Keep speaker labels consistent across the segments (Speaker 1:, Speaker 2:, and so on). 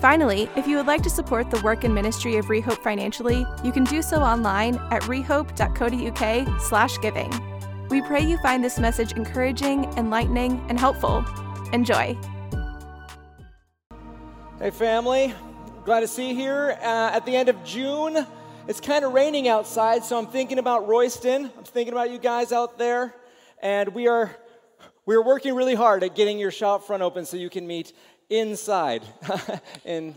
Speaker 1: Finally, if you would like to support the work and ministry of Rehope financially, you can do so online at rehope.co.uk slash giving. We pray you find this message encouraging, enlightening, and helpful. Enjoy.
Speaker 2: Hey, family. Glad to see you here uh, at the end of June. It's kind of raining outside, so I'm thinking about Royston. I'm thinking about you guys out there. And we are, we are working really hard at getting your shop front open so you can meet inside. and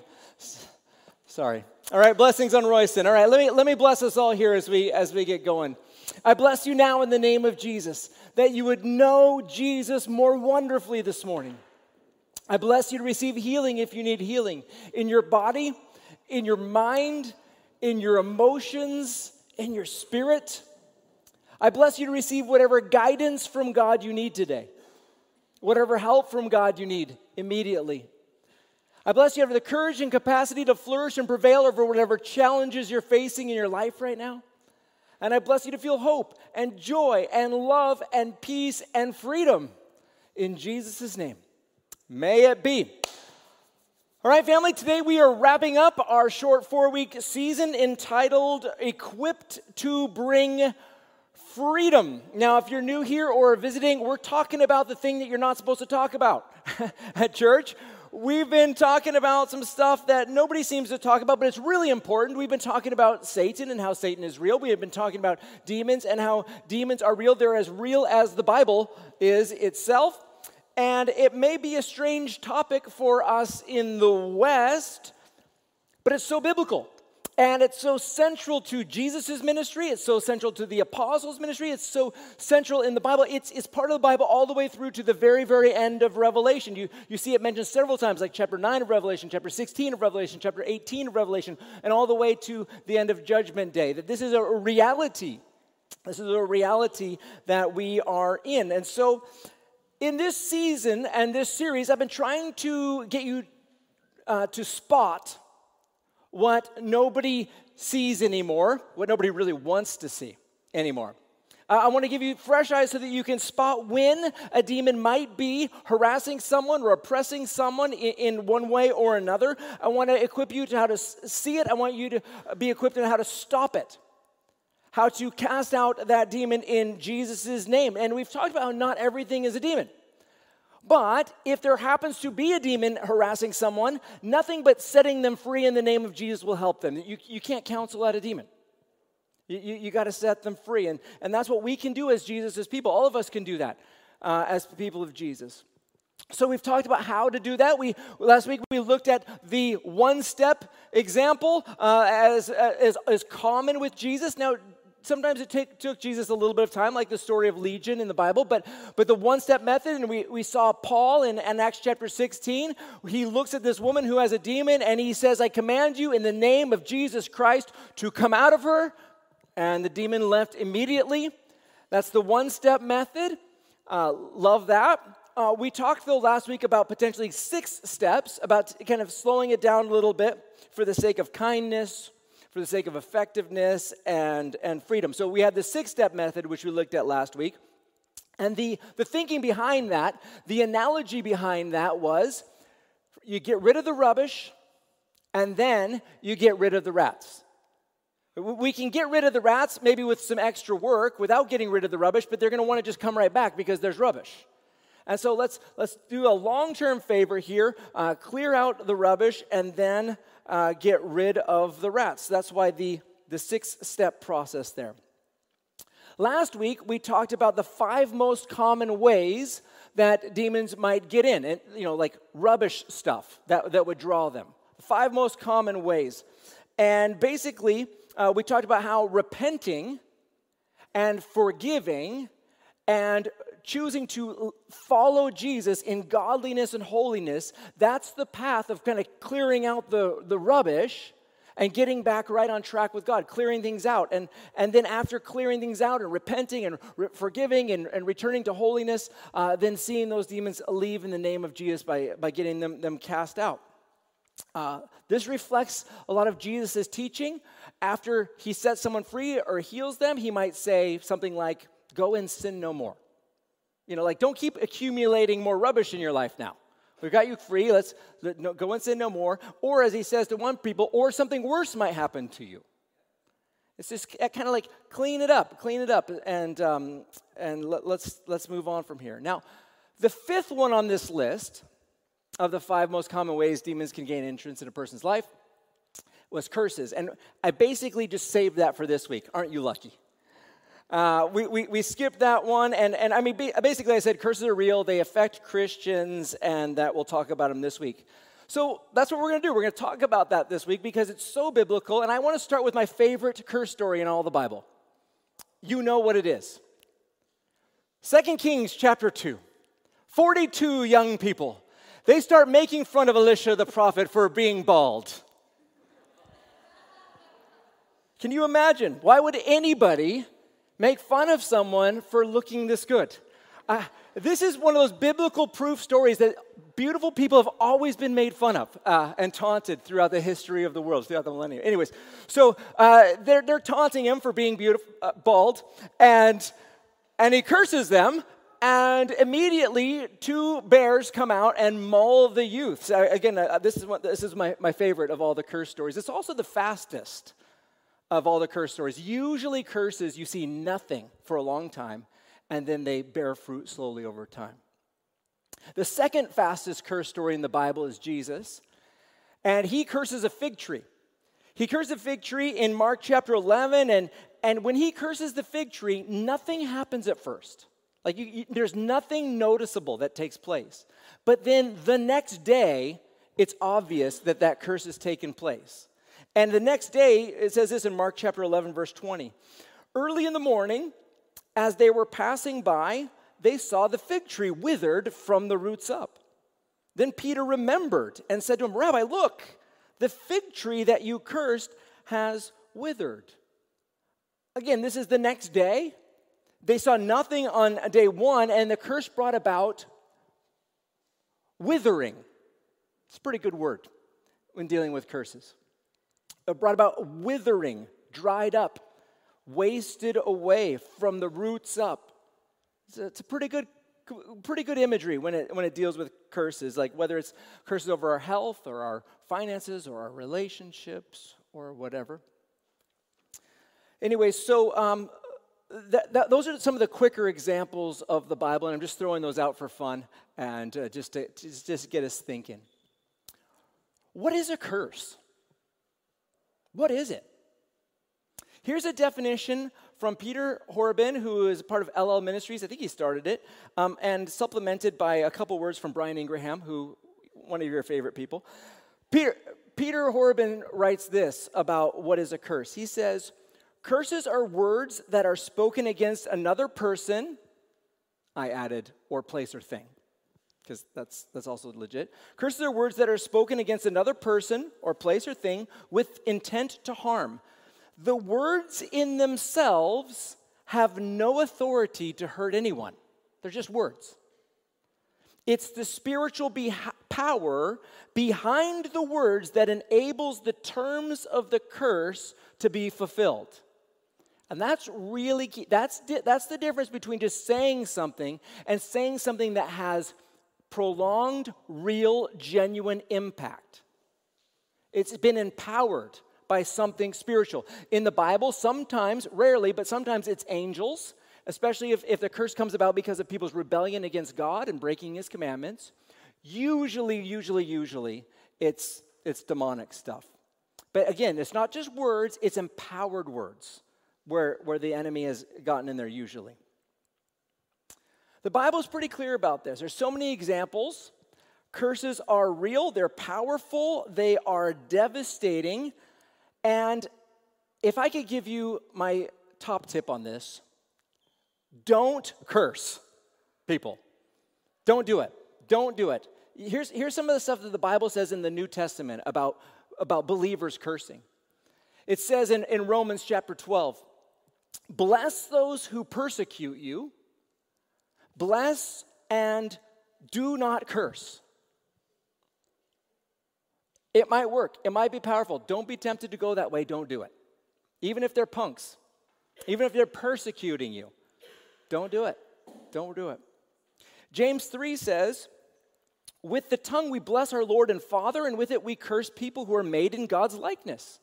Speaker 2: sorry. All right, blessings on Royston. All right, let me let me bless us all here as we as we get going. I bless you now in the name of Jesus that you would know Jesus more wonderfully this morning. I bless you to receive healing if you need healing in your body, in your mind, in your emotions, in your spirit. I bless you to receive whatever guidance from God you need today whatever help from God you need immediately. I bless you have the courage and capacity to flourish and prevail over whatever challenges you're facing in your life right now. And I bless you to feel hope and joy and love and peace and freedom in Jesus' name. May it be. All right, family, today we are wrapping up our short four week season entitled Equipped to Bring freedom. Now, if you're new here or visiting, we're talking about the thing that you're not supposed to talk about at church. We've been talking about some stuff that nobody seems to talk about, but it's really important. We've been talking about Satan and how Satan is real. We have been talking about demons and how demons are real. They're as real as the Bible is itself. And it may be a strange topic for us in the West, but it's so biblical. And it's so central to Jesus' ministry. It's so central to the apostles' ministry. It's so central in the Bible. It's, it's part of the Bible all the way through to the very, very end of Revelation. You, you see it mentioned several times, like chapter 9 of Revelation, chapter 16 of Revelation, chapter 18 of Revelation, and all the way to the end of Judgment Day. That this is a reality. This is a reality that we are in. And so, in this season and this series, I've been trying to get you uh, to spot what nobody sees anymore, what nobody really wants to see anymore. Uh, I want to give you fresh eyes so that you can spot when a demon might be harassing someone or oppressing someone in, in one way or another. I want to equip you to how to see it. I want you to be equipped in how to stop it, how to cast out that demon in Jesus' name. And we've talked about how not everything is a demon. But if there happens to be a demon harassing someone, nothing but setting them free in the name of Jesus will help them. You, you can't counsel out a demon. You, you, you got to set them free. And, and that's what we can do as Jesus' people. All of us can do that uh, as people of Jesus. So we've talked about how to do that. We last week we looked at the one-step example uh, as, as as common with Jesus. Now sometimes it take, took Jesus a little bit of time, like the story of Legion in the Bible, but, but the one step method, and we, we saw Paul in, in Acts chapter 16, he looks at this woman who has a demon and he says, I command you in the name of Jesus Christ to come out of her. And the demon left immediately. That's the one step method. Uh, love that. Uh, we talked, though, last week about potentially six steps, about kind of slowing it down a little bit for the sake of kindness, for the sake of effectiveness and, and freedom. So we had the six step method, which we looked at last week. And the, the thinking behind that, the analogy behind that was you get rid of the rubbish and then you get rid of the rats. We can get rid of the rats maybe with some extra work without getting rid of the rubbish, but they're going to want to just come right back because there's rubbish. And so let's, let's do a long term favor here uh, clear out the rubbish and then uh, get rid of the rats. That's why the, the six step process there. Last week, we talked about the five most common ways that demons might get in, and you know, like rubbish stuff that, that would draw them. Five most common ways. And basically, uh, we talked about how repenting and forgiving and choosing to follow Jesus in godliness and holiness, that's the path of kind of clearing out the, the rubbish and getting back right on track with God, clearing things out. And, and then after clearing things out and repenting and re- forgiving and, and returning to holiness, uh, then seeing those demons leave in the name of Jesus by, by getting them, them cast out. Uh, this reflects a lot of Jesus' teaching. After he sets someone free or heals them, he might say something like, Go and sin no more. You know, like, don't keep accumulating more rubbish in your life now. We've got you free. Let's let, no, go and sin no more. Or, as he says to one people, or something worse might happen to you. It's just kind of like clean it up, clean it up, and, um, and let, let's, let's move on from here. Now, the fifth one on this list of the five most common ways demons can gain entrance in a person's life was curses. And I basically just saved that for this week. Aren't you lucky? Uh, we, we, we, skipped that one. And, and I mean, basically, I said curses are real, they affect Christians, and that we'll talk about them this week. So that's what we're going to do. We're going to talk about that this week because it's so biblical. And I want to start with my favorite curse story in all the Bible. You know what it is. Second Kings chapter 2. 42 young people. They start making fun of Elisha the prophet for being bald. Can you imagine? Why would anybody make fun of someone for looking this good. Uh, this is one of those biblical proof stories that beautiful people have always been made fun of uh, and taunted throughout the history of the world, throughout the millennium. Anyways, so uh, they're, they're taunting him for being beautiful, uh, bald, and, and he curses them. And immediately, two bears come out and maul the youths. again, uh, this is, what, this is my, my favorite of all the curse stories. It's also the fastest of all the curse stories. Usually, curses, you see nothing for a long time, and then they bear fruit slowly over time. The second fastest curse story in the Bible is Jesus, and he curses a fig tree. He curses a fig tree in Mark chapter 11, and, and when he curses the fig tree, nothing happens at first. Like, you, you, there's nothing noticeable that takes place. But then the next day, it's obvious that that curse has taken place. And the next day, it says this in Mark chapter 11, verse 20. Early in the morning, as they were passing by, they saw the fig tree withered from the roots up. Then Peter remembered and said to him, Rabbi, look, the fig tree that you cursed has withered. Again, this is the next day. They saw nothing on day one, and the curse brought about withering. It's a pretty good word when dealing with curses brought about withering, dried up, wasted away from the roots up. It's a, it's a pretty good pretty good imagery when it, when it deals with curses, like whether it's curses over our health or our finances or our relationships or whatever. Anyway, so um, that, that, those are some of the quicker examples of the Bible, and I'm just throwing those out for fun and uh, just to just, just get us thinking. What is a curse? What is it? Here's a definition from Peter Horrobin, who is part of Ellel Ministries. I think he started it, um, and supplemented by a couple words from Brian Ingraham, who one of your favorite people. Peter, Peter Horrobin writes this about what is a curse. He says, Curses are words that are spoken against another person, I added, or place or thing because that's, that's also legit. Curses are words that are spoken against another person or place or thing with intent to harm. The words in themselves have no authority to hurt anyone, they're just words. It's the spiritual power behind the words that enables the terms of the curse to be fulfilled. And that's really key. That's, di- that's the difference between just saying something and saying something that has prolonged, real, genuine impact. It's been empowered by something spiritual. In the Bible, sometimes, rarely, but sometimes it's angels, especially if, if the curse comes about because of people's rebellion against God and breaking his commandments. Usually, usually, usually, it's, it's demonic stuff. But again, it's not just words, it's empowered words where, where the enemy has gotten in there usually. The Bible's pretty clear about this. There's so many examples. Curses are real, they're powerful, they are devastating. And if I could give you my top tip on this, don't curse people. Don't do it. Don't do it. Here's, here's some of the stuff that the Bible says in the New Testament about, about believers cursing. It says in, in Romans chapter 12 Bless those who persecute you, bless and do not curse. It might work, it might be powerful. Don't be tempted to go that way, don't do it. Even if they're punks, even if they're persecuting you, don't do it. Don't do it. James 3 says, With the tongue we bless our Lord and Father, and with it we curse people who are made in God's likeness.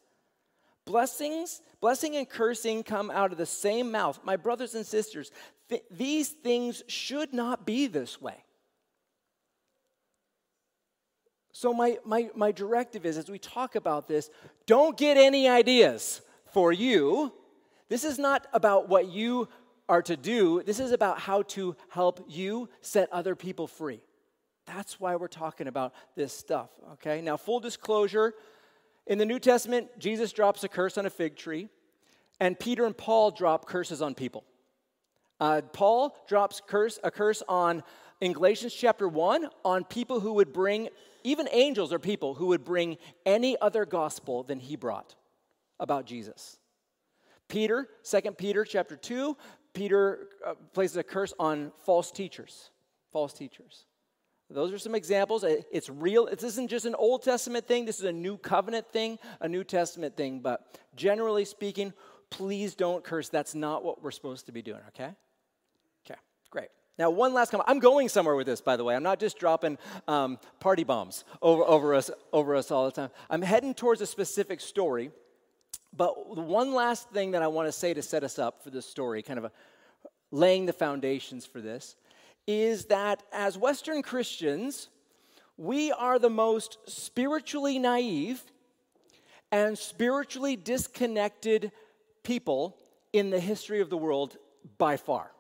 Speaker 2: Blessings, blessing and cursing come out of the same mouth. My brothers and sisters, th- these things should not be this way. So, my, my, my directive is as we talk about this, don't get any ideas for you. This is not about what you are to do, this is about how to help you set other people free. That's why we're talking about this stuff, okay? Now, full disclosure in the New Testament, Jesus drops a curse on a fig tree, and Peter and Paul drop curses on people. Uh, Paul drops curse, a curse on, in Galatians chapter 1, on people who would bring even angels or people who would bring any other gospel than he brought about Jesus. Peter, 2 Peter chapter 2, Peter uh, places a curse on false teachers. False teachers. Those are some examples. It's real. This isn't just an Old Testament thing. This is a new covenant thing, a New Testament thing. But generally speaking, please don't curse. That's not what we're supposed to be doing, okay? Now, one last comment. I'm going somewhere with this, by the way. I'm not just dropping um, party bombs over, over, us, over us all the time. I'm heading towards a specific story. But one last thing that I want to say to set us up for this story, kind of a, laying the foundations for this, is that as Western Christians, we are the most spiritually naive and spiritually disconnected people in the history of the world by far.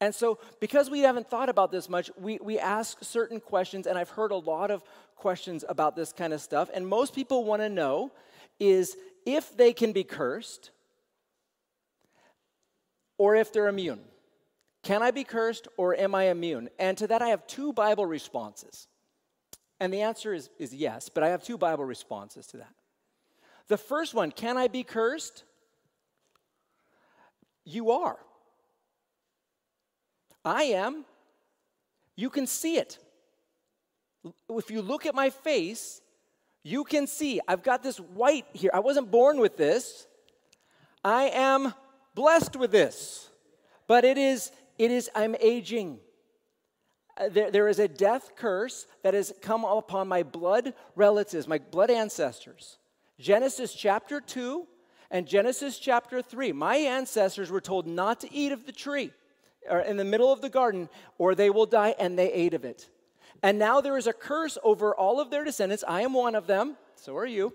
Speaker 2: And so, because we haven't thought about this much, we, we ask certain questions, and I've heard a lot of questions about this kind of stuff. And most people want to know is if they can be cursed or if they're immune. Can I be cursed or am I immune? And to that, I have two Bible responses. And the answer is, is yes, but I have two Bible responses to that. The first one, can I be cursed? You are. I am. You can see it. If you look at my face, you can see I've got this white here. I wasn't born with this. I am blessed with this. But it is, it is, I'm aging. Uh, there, there is a death curse that has come upon my blood relatives, my blood ancestors. Genesis chapter 2 and Genesis chapter 3. My ancestors were told not to eat of the tree or in the middle of the garden, or they will die, and they ate of it. And now there is a curse over all of their descendants. I am one of them, so are you.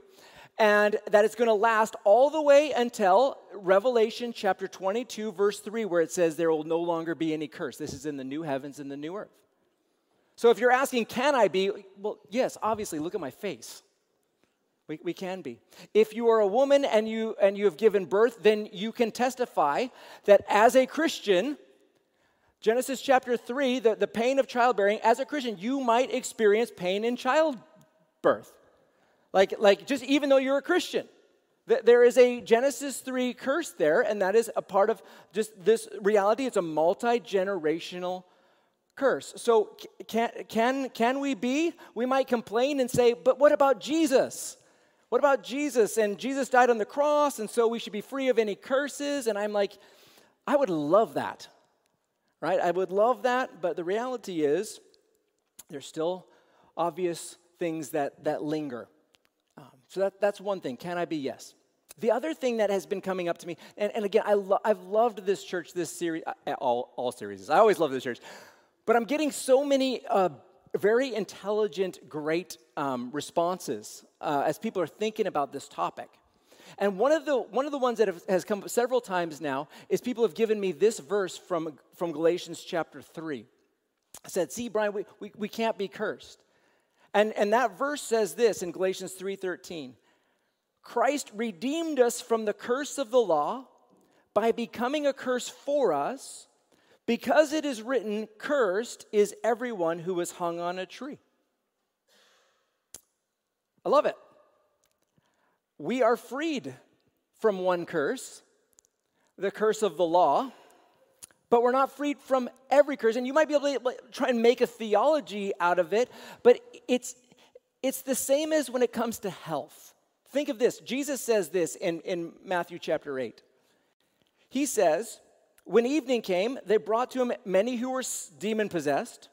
Speaker 2: And that it's going to last all the way until Revelation chapter 22, verse 3, where it says there will no longer be any curse. This is in the new heavens and the new earth. So if you're asking, can I be? Well, yes, obviously, look at my face. We, we can be. If you are a woman and you, and you have given birth, then you can testify that as a Christian, Genesis chapter 3, the, the pain of childbearing, as a Christian, you might experience pain in childbirth. Like, like just even though you're a Christian. There is a Genesis 3 curse there, and that is a part of just this reality. It's a multi generational curse. So, can, can, can we be? We might complain and say, but what about Jesus? What about Jesus? And Jesus died on the cross, and so we should be free of any curses. And I'm like, I would love that right? I would love that, but the reality is there's still obvious things that, that linger. Um, so that, that's one thing. Can I be? Yes. The other thing that has been coming up to me, and, and again, I lo- I've loved this church, this series, uh, all, all series. I always love this church. But I'm getting so many uh, very intelligent, great um, responses uh, as people are thinking about this topic. And one of the, one of the ones that have, has come several times now is people have given me this verse from, from Galatians chapter 3. I said, see, Brian, we, we, we can't be cursed. And, and that verse says this in Galatians 3.13. Christ redeemed us from the curse of the law by becoming a curse for us, because it is written, Cursed is everyone who is hung on a tree. I love it. We are freed from one curse, the curse of the law, but we're not freed from every curse. And you might be able to try and make a theology out of it, but it's, it's the same as when it comes to health. Think of this Jesus says this in, in Matthew chapter 8. He says, When evening came, they brought to him many who were demon possessed.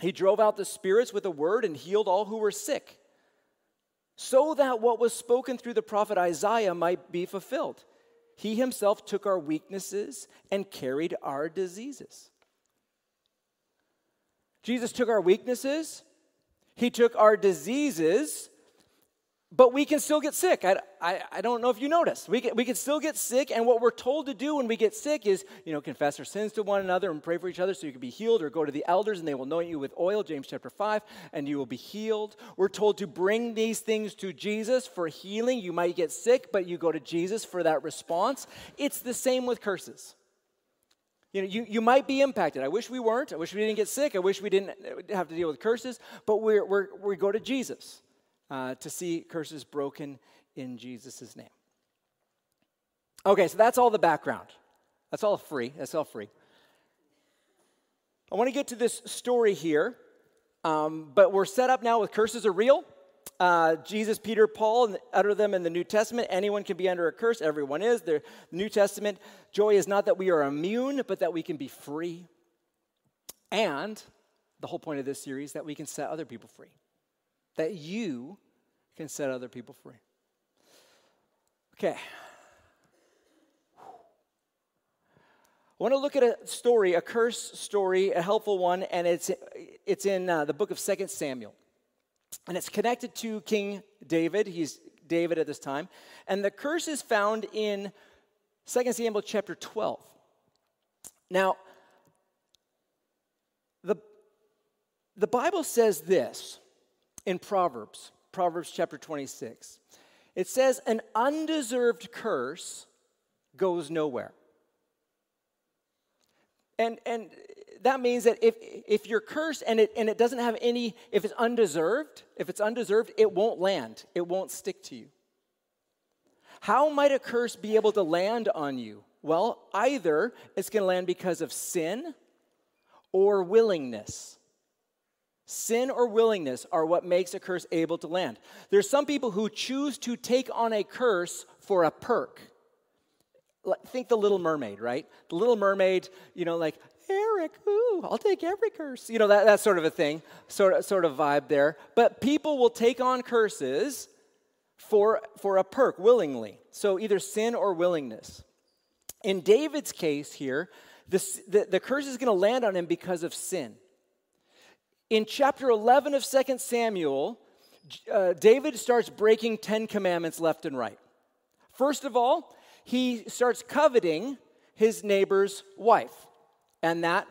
Speaker 2: He drove out the spirits with a word and healed all who were sick so that what was spoken through the prophet Isaiah might be fulfilled. He himself took our weaknesses and carried our diseases. Jesus took our weaknesses, he took our diseases, but we can still get sick. I, I, I, don't know if you noticed. We can, we can still get sick, and what we're told to do when we get sick is, you know, confess our sins to one another and pray for each other so you can be healed, or go to the elders and they will anoint you with oil, James chapter 5, and you will be healed. We're told to bring these things to Jesus for healing. You might get sick, but you go to Jesus for that response. It's the same with curses. You know, you, you might be impacted. I wish we weren't. I wish we didn't get sick. I wish we didn't have to deal with curses, but we're, we're, we go to Jesus uh, to see curses broken in Jesus' name. Okay, so that's all the background. That's all free. That's all free. I want to get to this story here, um, but we're set up now with curses are real. Uh, Jesus, Peter, Paul utter them in the New Testament. Anyone can be under a curse. Everyone is. The New Testament joy is not that we are immune, but that we can be free. And the whole point of this series that we can set other people free that you can set other people free. Okay. I want to look at a story, a curse story, a helpful one, and it's, it's in uh, the book of Second Samuel. And it's connected to King David. He's David at this time. And the curse is found in Second Samuel chapter 12. Now, the, the Bible says this in Proverbs, Proverbs chapter 26. It says, An undeserved curse goes nowhere. And, and that means that if, if you're cursed and it, and it doesn't have any, if it's undeserved, if it's undeserved, it won't land, it won't stick to you. How might a curse be able to land on you? Well, either it's going to land because of sin or willingness. Sin or willingness are what makes a curse able to land. There's some people who choose to take on a curse for a perk. Think the Little Mermaid, right? The Little Mermaid, you know, like, Eric, ooh, I'll take every curse. You know, that, that sort of a thing, sort of, sort of vibe there. But people will take on curses for, for a perk willingly. So either sin or willingness. In David's case here, this, the, the curse is going to land on him because of sin. In chapter 11 of 2 Samuel, uh, David starts breaking 10 commandments left and right. First of all, he starts coveting his neighbor's wife, and that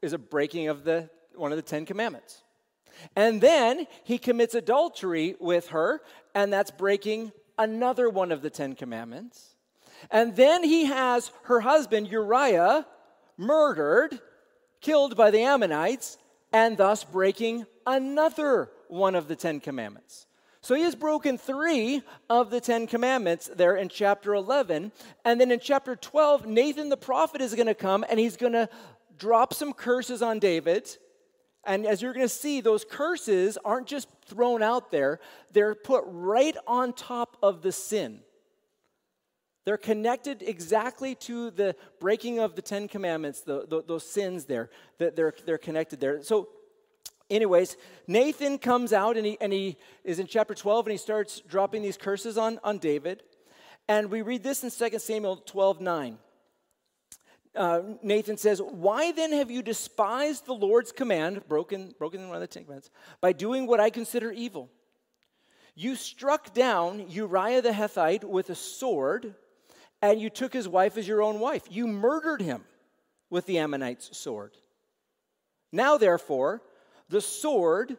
Speaker 2: is a breaking of the, one of the 10 commandments. And then he commits adultery with her, and that's breaking another one of the Ten Commandments. And then he has her husband, Uriah, murdered, killed by the Ammonites, and thus breaking another one of the Ten Commandments. So he has broken three of the Ten Commandments there in chapter 11. And then in chapter 12, Nathan the prophet is going to come and he's going to drop some curses on David. And as you're going to see, those curses aren't just thrown out there, they're put right on top of the sin. They're connected exactly to the breaking of the Ten Commandments, the, the, those sins there. That they're, they're connected there. So, anyways, Nathan comes out and he, and he is in chapter 12 and he starts dropping these curses on, on David. And we read this in 2 Samuel 12 9. Uh, Nathan says, Why then have you despised the Lord's command, broken, broken one of the Ten Commandments, by doing what I consider evil? You struck down Uriah the Hittite with a sword and you took his wife as your own wife. You murdered him with the Ammonite's sword. Now, therefore, the sword,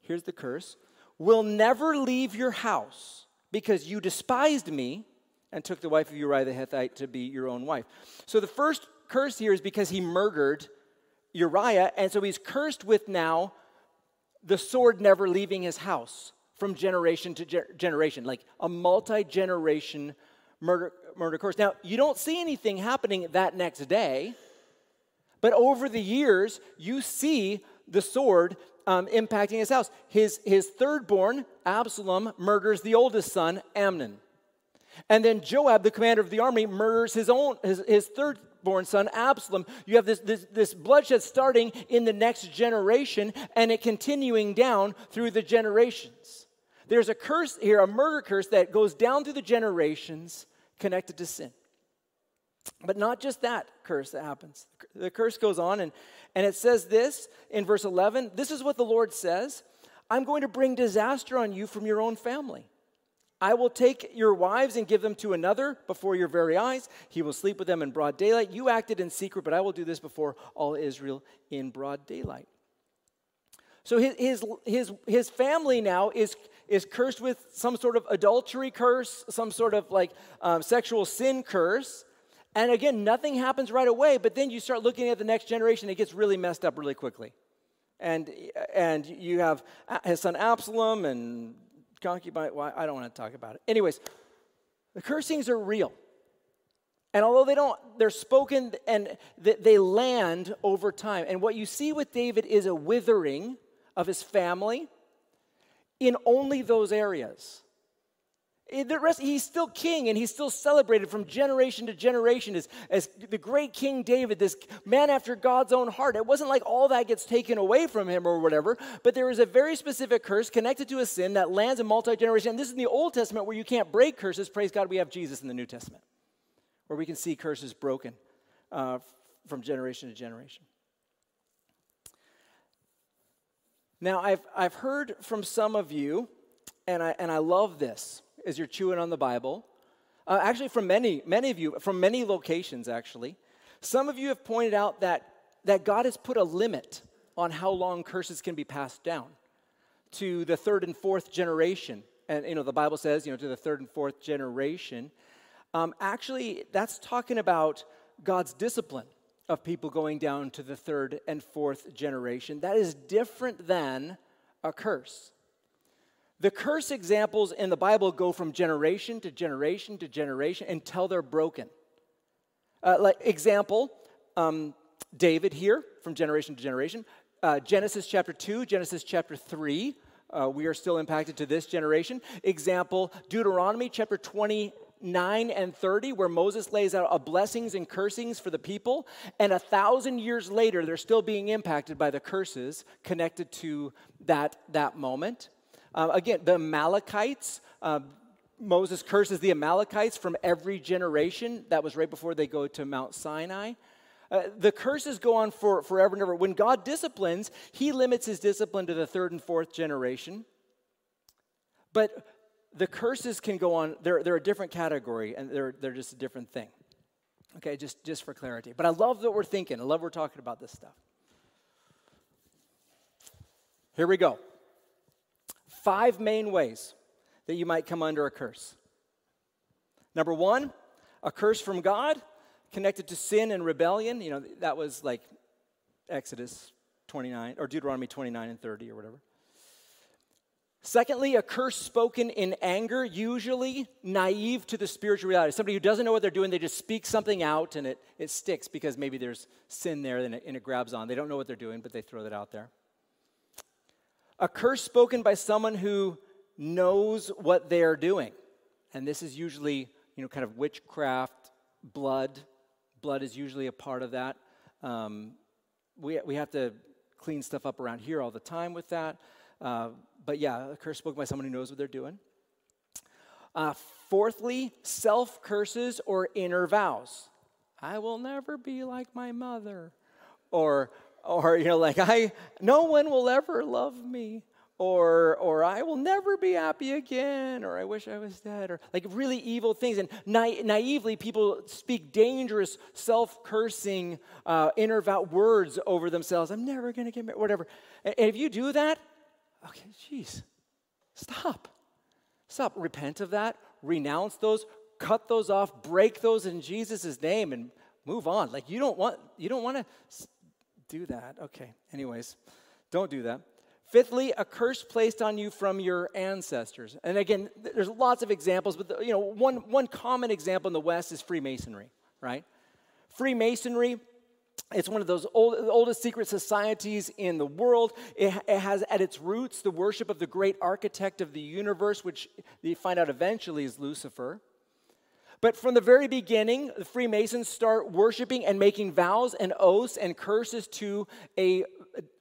Speaker 2: here's the curse, will never leave your house because you despised me and took the wife of Uriah the Hittite to be your own wife. So the first curse here is because he murdered Uriah, and so he's cursed with now the sword never leaving his house from generation to ge- generation, like a multi generation murder, murder curse. Now, you don't see anything happening that next day, but over the years, you see the sword um, impacting his house. His, his third born, Absalom, murders the oldest son, Amnon. And then Joab, the commander of the army, murders his own his, his third born son, Absalom. You have this, this, this bloodshed starting in the next generation and it continuing down through the generations. There's a curse here, a murder curse that goes down through the generations connected to sin. But not just that curse that happens. The curse goes on, and, and it says this in verse 11 This is what the Lord says I'm going to bring disaster on you from your own family. I will take your wives and give them to another before your very eyes. He will sleep with them in broad daylight. You acted in secret, but I will do this before all Israel in broad daylight. So his, his, his, his family now is, is cursed with some sort of adultery curse, some sort of like um, sexual sin curse. And again, nothing happens right away, but then you start looking at the next generation, it gets really messed up really quickly. And, and you have his son Absalom and concubine. Well, I don't want to talk about it. Anyways, the cursings are real. And although they don't, they're spoken and they land over time. And what you see with David is a withering of his family in only those areas. Eh, the rest, he's still king and he's still celebrated from generation to generation as, as the great King David, this man after God's own heart. It wasn't like all that gets taken away from him or whatever, but there is a very specific curse connected to a sin that lands in multi generation. And this is in the Old Testament where you can't break curses. Praise God, we have Jesus in the New Testament, where we can see curses broken uh, from generation to generation. Now, I've, I've heard from some of you, and I, and I love this as you're chewing on the Bible. Uh, actually, from many, many of you, from many locations, actually. Some of you have pointed out that, that God has put a limit on how long curses can be passed down to the third and fourth generation. And, you know, the Bible says, you know, to the third and fourth generation. Um, actually, that's talking about God's discipline of people going down to the third and fourth generation. That is different than a curse. The curse examples in the Bible go from generation to generation to generation until they're broken. Uh, like example, um, David here from generation to generation. Uh, Genesis chapter 2, Genesis chapter 3. Uh, we are still impacted to this generation. Example, Deuteronomy chapter 29 and 30, where Moses lays out a blessings and cursings for the people. And a thousand years later, they're still being impacted by the curses connected to that, that moment. Uh, again, the Amalekites, uh, Moses curses the Amalekites from every generation. That was right before they go to Mount Sinai. Uh, the curses go on for forever and ever. When God disciplines, He limits His discipline to the third and fourth generation. But the curses can go on, they're, they're a different category and they're, they're just a different thing. Okay, just, just for clarity. But I love that we're thinking. I love we're talking about this stuff. Here we go five main ways that you might come under a curse. Number one, a curse from God connected to sin and rebellion. You know, that was like Exodus 29 or Deuteronomy 29 and 30 or whatever. Secondly, a curse spoken in anger, usually naive to the spiritual reality. Somebody who doesn't know what they're doing, they just speak something out and it, it sticks because maybe there's sin there and it, and it grabs on. They don't know what they're doing, but they throw that out there a curse spoken by someone who knows what they are doing. And this is usually, you know, kind of witchcraft, blood. Blood is usually a part of that. Um, we, we have to clean stuff up around here all the time with that. Uh, but yeah, a curse spoken by someone who knows what they're doing. Uh, fourthly, self curses or inner vows. I will never be like my mother. Or or you know like i no one will ever love me or or i will never be happy again or i wish i was dead or like really evil things and na- naively people speak dangerous self-cursing uh, inner vow words over themselves i'm never to get married whatever and if you do that okay jeez stop stop repent of that renounce those cut those off break those in jesus' name and move on like you don't want you don't want to do that. Okay. Anyways, don't do that. Fifthly, a curse placed on you from your ancestors. And again, there's lots of examples, but the, you know, one, one common example in the West is Freemasonry, right? Freemasonry it's one of those old, oldest secret societies in the world. It, it, has at its roots the worship of the great architect of the universe, which you find out eventually is Lucifer. But from the very beginning, the Freemasons start worshiping and making vows and oaths and curses to a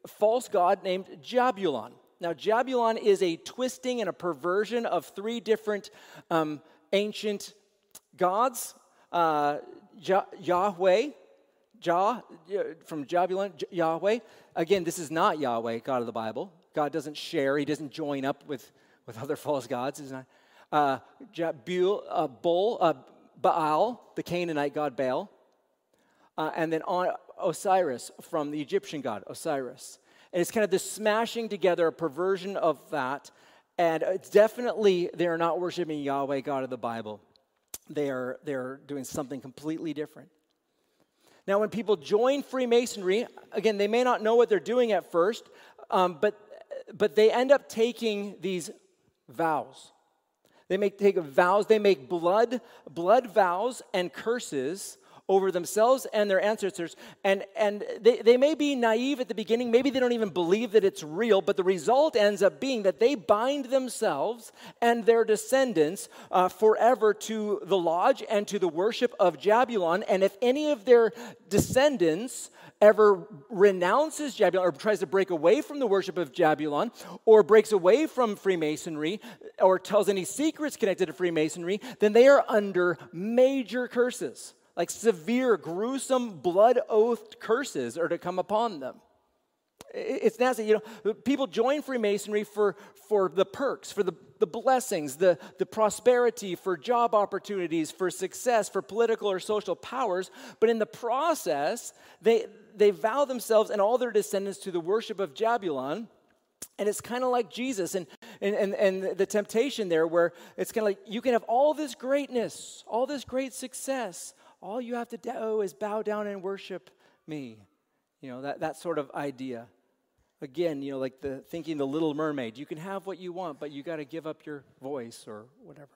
Speaker 2: false god named Jabulon. Now, Jabulon is a twisting and a perversion of three different um, ancient gods uh, Yahweh, Jah, from Jabulon, Yahweh. Again, this is not Yahweh, God of the Bible. God doesn't share, He doesn't join up with, with other false gods. He's not. Uh, Jabul, uh, Bull, uh, Baal, the Canaanite god Baal. Uh, and then on Osiris from the Egyptian god Osiris. And it's kind of this smashing together, a perversion of that. And it's definitely, they are not worshiping Yahweh, God of the Bible. They are, they're doing something completely different. Now, when people join Freemasonry, again, they may not know what they're doing at first, um, but, but they end up taking these vows. They make take vows, they make blood, blood vows and curses over themselves and their ancestors. And, and they, they may be naive at the beginning, maybe they don't even believe that it's real, but the result ends up being that they bind themselves and their descendants uh, forever to the lodge and to the worship of Jabulon. And if any of their descendants ever renounces Jabulon or tries to break away from the worship of Jabulon or breaks away from Freemasonry or tells any secrets connected to Freemasonry, then they are under major curses like severe, gruesome, blood oathed curses are to come upon them. It's nasty. You know, people join Freemasonry for, for the perks, for the, the blessings, the, the prosperity, for job opportunities, for success, for political or social powers. But in the process, they, they vow themselves and all their descendants to the worship of Jabulon. And it's kind of like Jesus and, and, and, and the temptation there, where it's kind of like you can have all this greatness, all this great success, all you have to do is bow down and worship me. You know, that, that sort of idea. Again, you know, like the thinking the little mermaid. You can have what you want, but you got to give up your voice or whatever.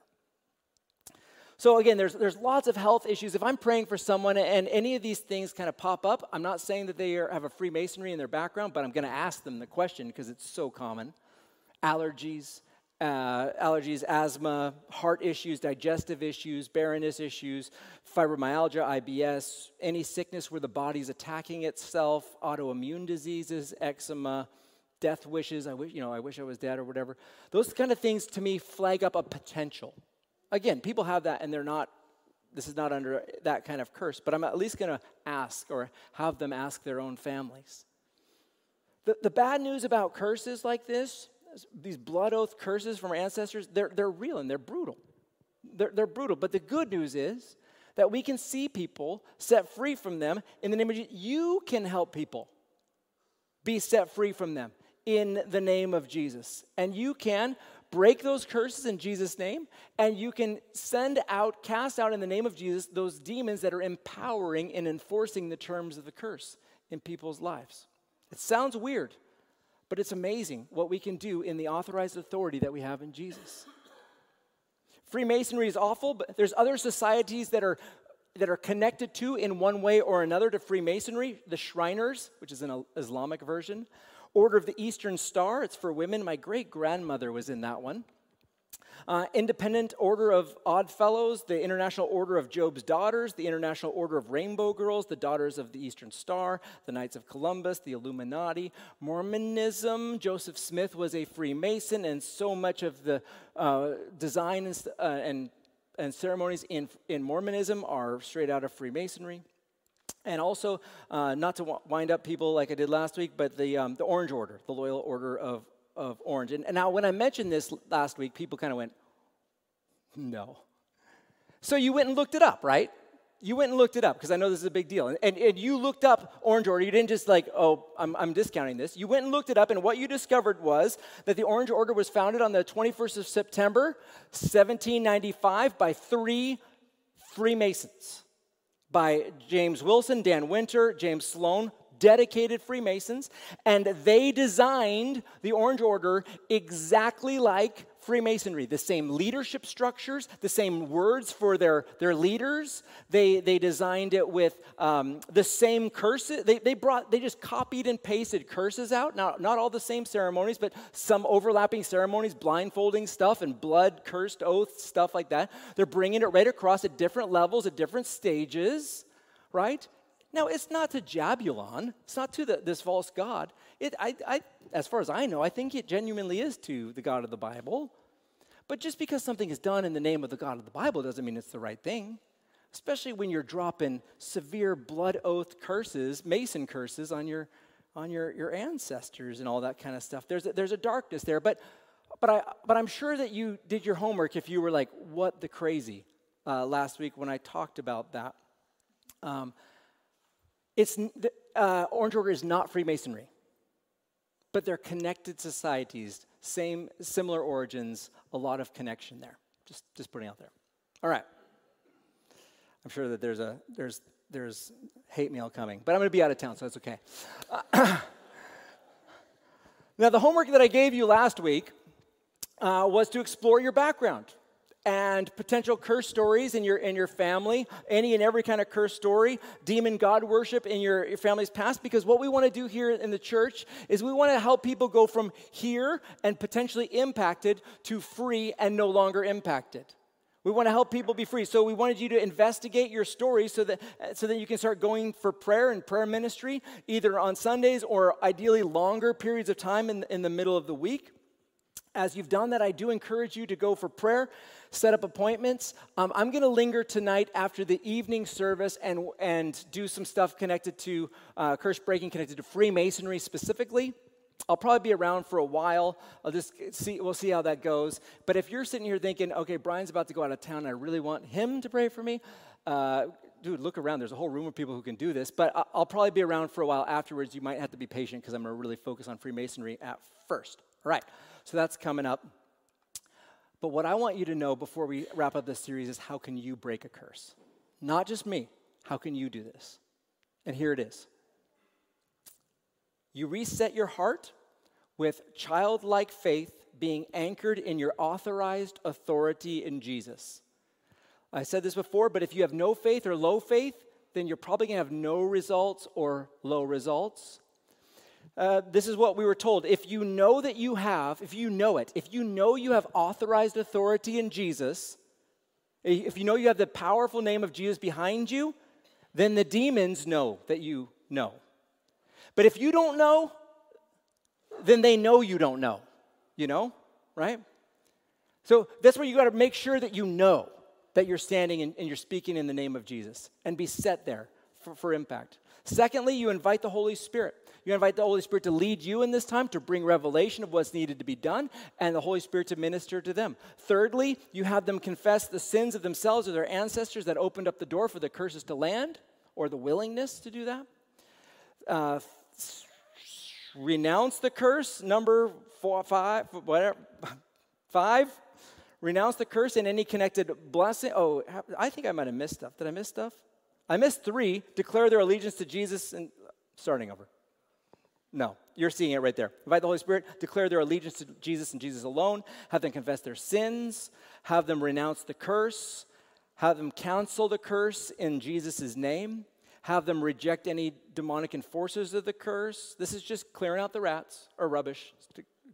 Speaker 2: So again, there's, there's lots of health issues. If I'm praying for someone and any of these things kind of pop up, I'm not saying that they are, have a Freemasonry in their background, but I'm going to ask them the question because it's so common. Allergies, uh, allergies, asthma, heart issues, digestive issues, barrenness issues, fibromyalgia, IBS, any sickness where the body's attacking itself, autoimmune diseases, eczema, death wishes. I wish, you know, I wish I was dead or whatever. Those kind of things to me flag up a potential. Again, people have that and they're not. This is not under that kind of curse, but I'm at least going to ask or have them ask their own families. The, the bad news about curses like this these blood oath curses from our ancestors, they're, they're real and they're brutal. They're, they're brutal. But the good news is that we can see people set free from them in the name of Jesus. You can help people be set free from them in the name of Jesus. And you can break those curses in Jesus' name, and you can send out, cast out in the name of Jesus those demons that are empowering and enforcing the terms of the curse in people's lives. It sounds weird. But it's amazing what we can do in the authorized authority that we have in Jesus. Freemasonry is awful, but there's other societies that are that are connected to in one way or another to Freemasonry. The Shriners, which is an Islamic version. Order of the Eastern Star, it's for women. My great grandmother was in that one. Uh, Independent Order of Odd Fellows, the International Order of Job's Daughters, the International Order of Rainbow Girls, the Daughters of the Eastern Star, the Knights of Columbus, the Illuminati, Mormonism. Joseph Smith was a Freemason, and so much of the uh, design and, uh, and, and ceremonies in, in Mormonism are straight out of Freemasonry. And also, uh, not to wind up people like I did last week, but the, um, the Orange Order, the Loyal Order of of orange. And, and now, when I mentioned this last week, people kind of went, no. So you went and looked it up, right? You went and looked it up because I know this is a big deal. And, and, and, you looked up Orange Order. You didn't just like, oh, I'm, I'm discounting this. You went and looked it up, and what you discovered was that the Orange Order was founded on the 21st of September, 1795, by three Freemasons by James Wilson, Dan Winter, James Sloan, dedicated Freemasons, and they designed the Orange Order exactly like Freemasonry. The same leadership structures, the same words for their, their leaders. They, they designed it with um, the same curses. They, they brought, they just copied and pasted curses out. Now, not all the same ceremonies, but some overlapping ceremonies, blindfolding stuff and blood cursed oaths, stuff like that. They're bringing it right across at different levels, at different stages, right? Now, it's not to Jahbulon. It's not to the, this false God. It, I, I, as far as I know, I think it genuinely is to the God of the Bible. But just because something is done in the name of the God of the Bible doesn't mean it's the right thing. Especially when you're dropping severe blood oath curses, Mason curses on your, on your, your ancestors and all that kind of stuff. There's a, there's a darkness there. But, but, I, but I'm sure that you did your homework if you were like, what the crazy, uh, last week when I talked about that. Um, it's, uh, Orange Order is not Freemasonry, but they're connected societies, same, similar origins, a lot of connection there. Just, just putting out there. All right. I'm sure that there's a there's there's hate mail coming, but I'm going to be out of town, so it's okay. Uh, now, the homework that I gave you last week uh, was to explore your background and potential curse stories in your in your family, any and every kind of curse story, demon god worship in your, your family's past. Because what we want to do here in the church is we want to help people go from here and potentially impacted to free and no longer impacted. We want to help people be free. So we wanted you to investigate your story so that so that you can start going for prayer and prayer ministry, either on Sundays or ideally longer periods of time in, in the middle of the week. As you've done that, I do encourage you to go for prayer set up appointments. Um, I'm going to linger tonight after the evening service and, and do some stuff connected to uh, curse breaking, connected to Freemasonry specifically. I'll probably be around for a while. I'll just see, we'll see how that goes. But if you're sitting here thinking, okay, Brian's about to go out of town, I really want him to pray for me, uh, dude, look around. There's a whole room of people who can do this. But I'll probably be around for a while afterwards. You might have to be patient because I'm going to really focus on Freemasonry at first. All right, so that's coming up. But what I want you to know before we wrap up this series is how can you break a curse? Not just me. How can you do this? And here it is. You reset your heart with childlike faith being anchored in your authorized authority in Jesus. I said this before, but if you have no faith or low faith, then you're probably going to have no results or low results. Uh, this is what we were told. If you know that you have, if you know it, if you know you have authorized authority in Jesus, if you know you have the powerful name of Jesus behind you, then the demons know that you know. But if you don't know, then they know you don't know, you know, right? So that's where you got to make sure that you know that you're standing and, and, you're speaking in the name of Jesus and be set there for, for impact. Secondly, you invite the Holy Spirit. You invite the Holy Spirit to lead you in this time, to bring revelation of what's needed to be done, and the Holy Spirit to minister to them. Thirdly, you have them confess the sins of themselves or their ancestors that opened up the door for the curses to land, or the willingness to do that. Uh, renounce the curse, number four, five, whatever, five. Renounce the curse and any connected blessing. Oh, I think I might have missed stuff. Did I miss stuff? I missed three. Declare their allegiance to Jesus and starting over. No, you're seeing it right there. Invite the Holy Spirit, declare their allegiance to Jesus and Jesus alone, have them confess their sins, have them renounce the curse, have them cancel the curse in Jesus' name, have them reject any demonic enforcers of the curse. This is just clearing out the rats or rubbish,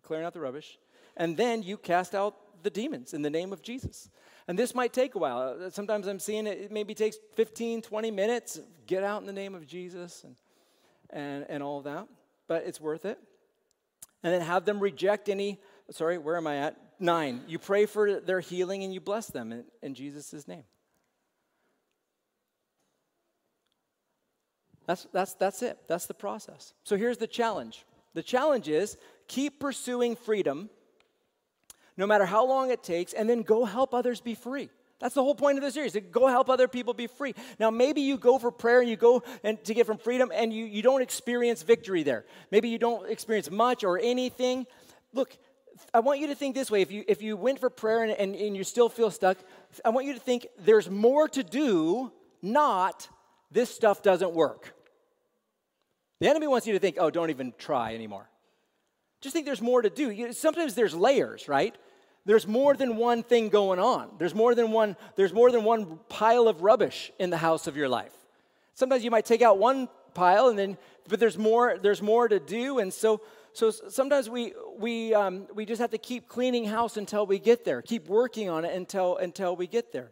Speaker 2: clearing out the rubbish. And then you cast out the demons in the name of Jesus. And this might take a while. Uh, sometimes I'm seeing it, it maybe takes 15, 20 minutes. Get out in the name of Jesus and, and, and all of that but it's worth it. And then have them reject any, sorry, where am I at? Nine. You pray for their healing and you bless them in, in Jesus' name. That's, that's, that's it. That's the process. So here's the challenge the challenge is keep pursuing freedom no matter how long it takes, and then go help others be free. That's the whole point of the series. Go help other people be free. Now, maybe you go for prayer and you go and to get from freedom and you, you don't experience victory there. Maybe you don't experience much or anything. Look, I want you to think this way. If you if you went for prayer and, and, and you still feel stuck, I want you to think there's more to do, not this stuff doesn't work. The enemy wants you to think, oh, don't even try anymore. Just think there's more to do. You, sometimes there's layers, right? There's more than one thing going on. There's more than one, there's more than one pile of rubbish in the house of your life. Sometimes you might take out one pile and then, but there's more, there's more to do. And so, so sometimes we, we, um, we just have to keep cleaning house until we get there, keep working on it until, until we get there.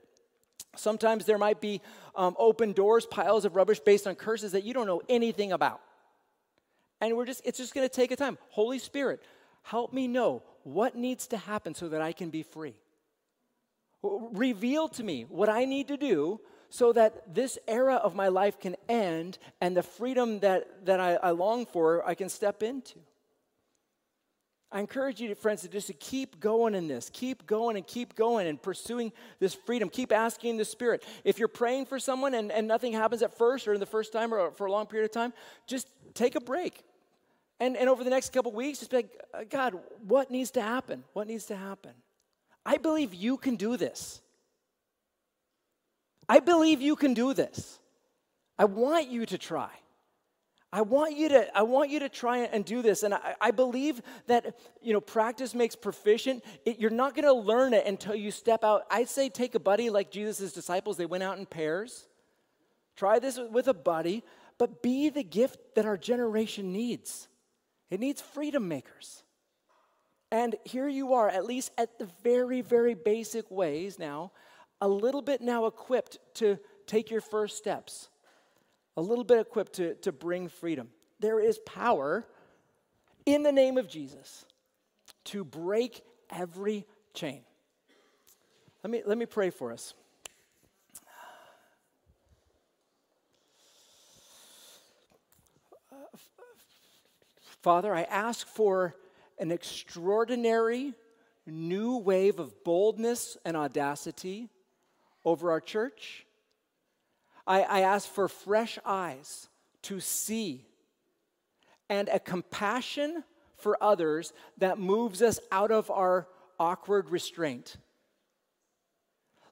Speaker 2: Sometimes there might be um, open doors, piles of rubbish based on curses that you don't know anything about. And we're just, it's just going to take a time. Holy Spirit, help me know what needs to happen so that I can be free. Reveal to me what I need to do so that this era of my life can end and the freedom that, that I, I long for, I can step into. I encourage you, friends, to just to keep going in this. Keep going and keep going and pursuing this freedom. Keep asking the Spirit. If you're praying for someone and, and nothing happens at first or in the first time or for a long period of time, just take a break. And, and over the next couple weeks, just be like, uh, God, what needs to happen? What needs to happen? I believe you can do this. I believe you can do this. I want you to try. I want you to, I want you to try and do this. And I, I believe that, you know, practice makes proficient. It, you're not going to learn it until you step out. I'd say take a buddy like Jesus' disciples. They went out in pairs. Try this with a buddy, but be the gift that our generation needs. It needs freedom makers. And here you are, at least at the very, very basic ways now, a little bit now equipped to take your first steps a little bit equipped to, to bring freedom. There is power in the name of Jesus to break every chain. Let me, let me pray for us. Father, I ask for an extraordinary new wave of boldness and audacity over our church I, I ask for fresh eyes to see and a compassion for others that moves us out of our awkward restraint.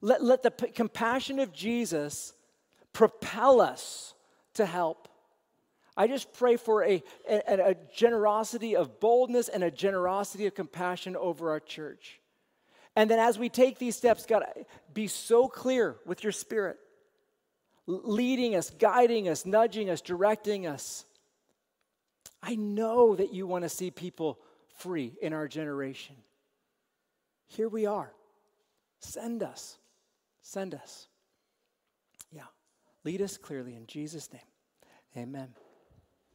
Speaker 2: Let, let the p- compassion of Jesus propel us to help. I just pray for a, a, a, generosity of boldness and a generosity of compassion over our church. And then as we take these steps, God, be so clear with your spirit leading us, guiding us, nudging us, directing us. I know that you want to see people free in our generation. Here we are. Send us. Send us. Yeah. Lead us clearly in Jesus' name. Amen.